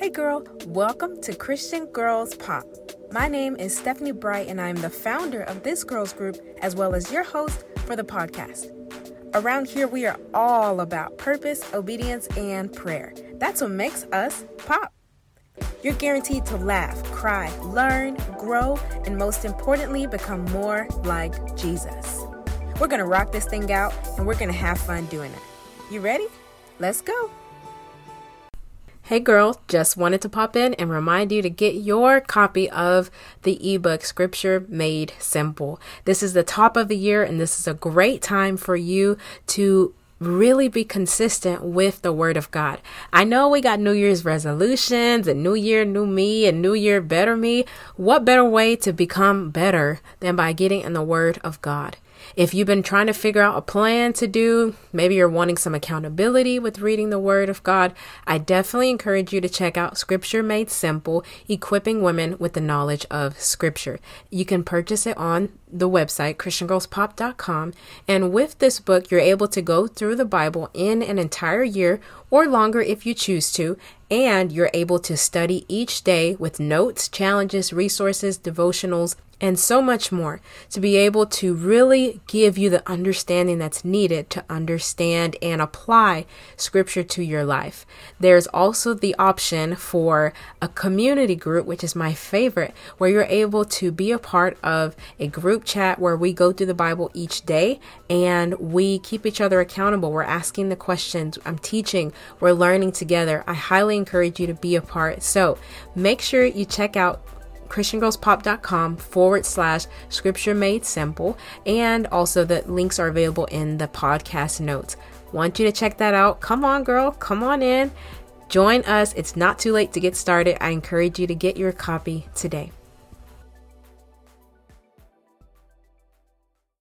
Hey girl, welcome to Christian Girls Pop. My name is Stephanie Bright, and I'm the founder of this girls group as well as your host for the podcast. Around here, we are all about purpose, obedience, and prayer. That's what makes us pop. You're guaranteed to laugh, cry, learn, grow, and most importantly, become more like Jesus. We're gonna rock this thing out and we're gonna have fun doing it. You ready? Let's go. Hey girl, just wanted to pop in and remind you to get your copy of the ebook Scripture Made Simple. This is the top of the year and this is a great time for you to really be consistent with the word of God. I know we got New Year's resolutions and New Year, new me and New Year, better me. What better way to become better than by getting in the word of God? If you've been trying to figure out a plan to do, maybe you're wanting some accountability with reading the Word of God, I definitely encourage you to check out Scripture Made Simple Equipping Women with the Knowledge of Scripture. You can purchase it on the website, ChristianGirlsPop.com. And with this book, you're able to go through the Bible in an entire year or longer if you choose to. And you're able to study each day with notes, challenges, resources, devotionals, and so much more to be able to really give you the understanding that's needed to understand and apply scripture to your life. There's also the option for a community group, which is my favorite, where you're able to be a part of a group chat where we go through the Bible each day and we keep each other accountable. We're asking the questions, I'm teaching, we're learning together. I highly encourage you to be a part. So make sure you check out christiangirlspop.com forward slash scripture made simple. And also the links are available in the podcast notes. Want you to check that out. Come on, girl. Come on in. Join us. It's not too late to get started. I encourage you to get your copy today.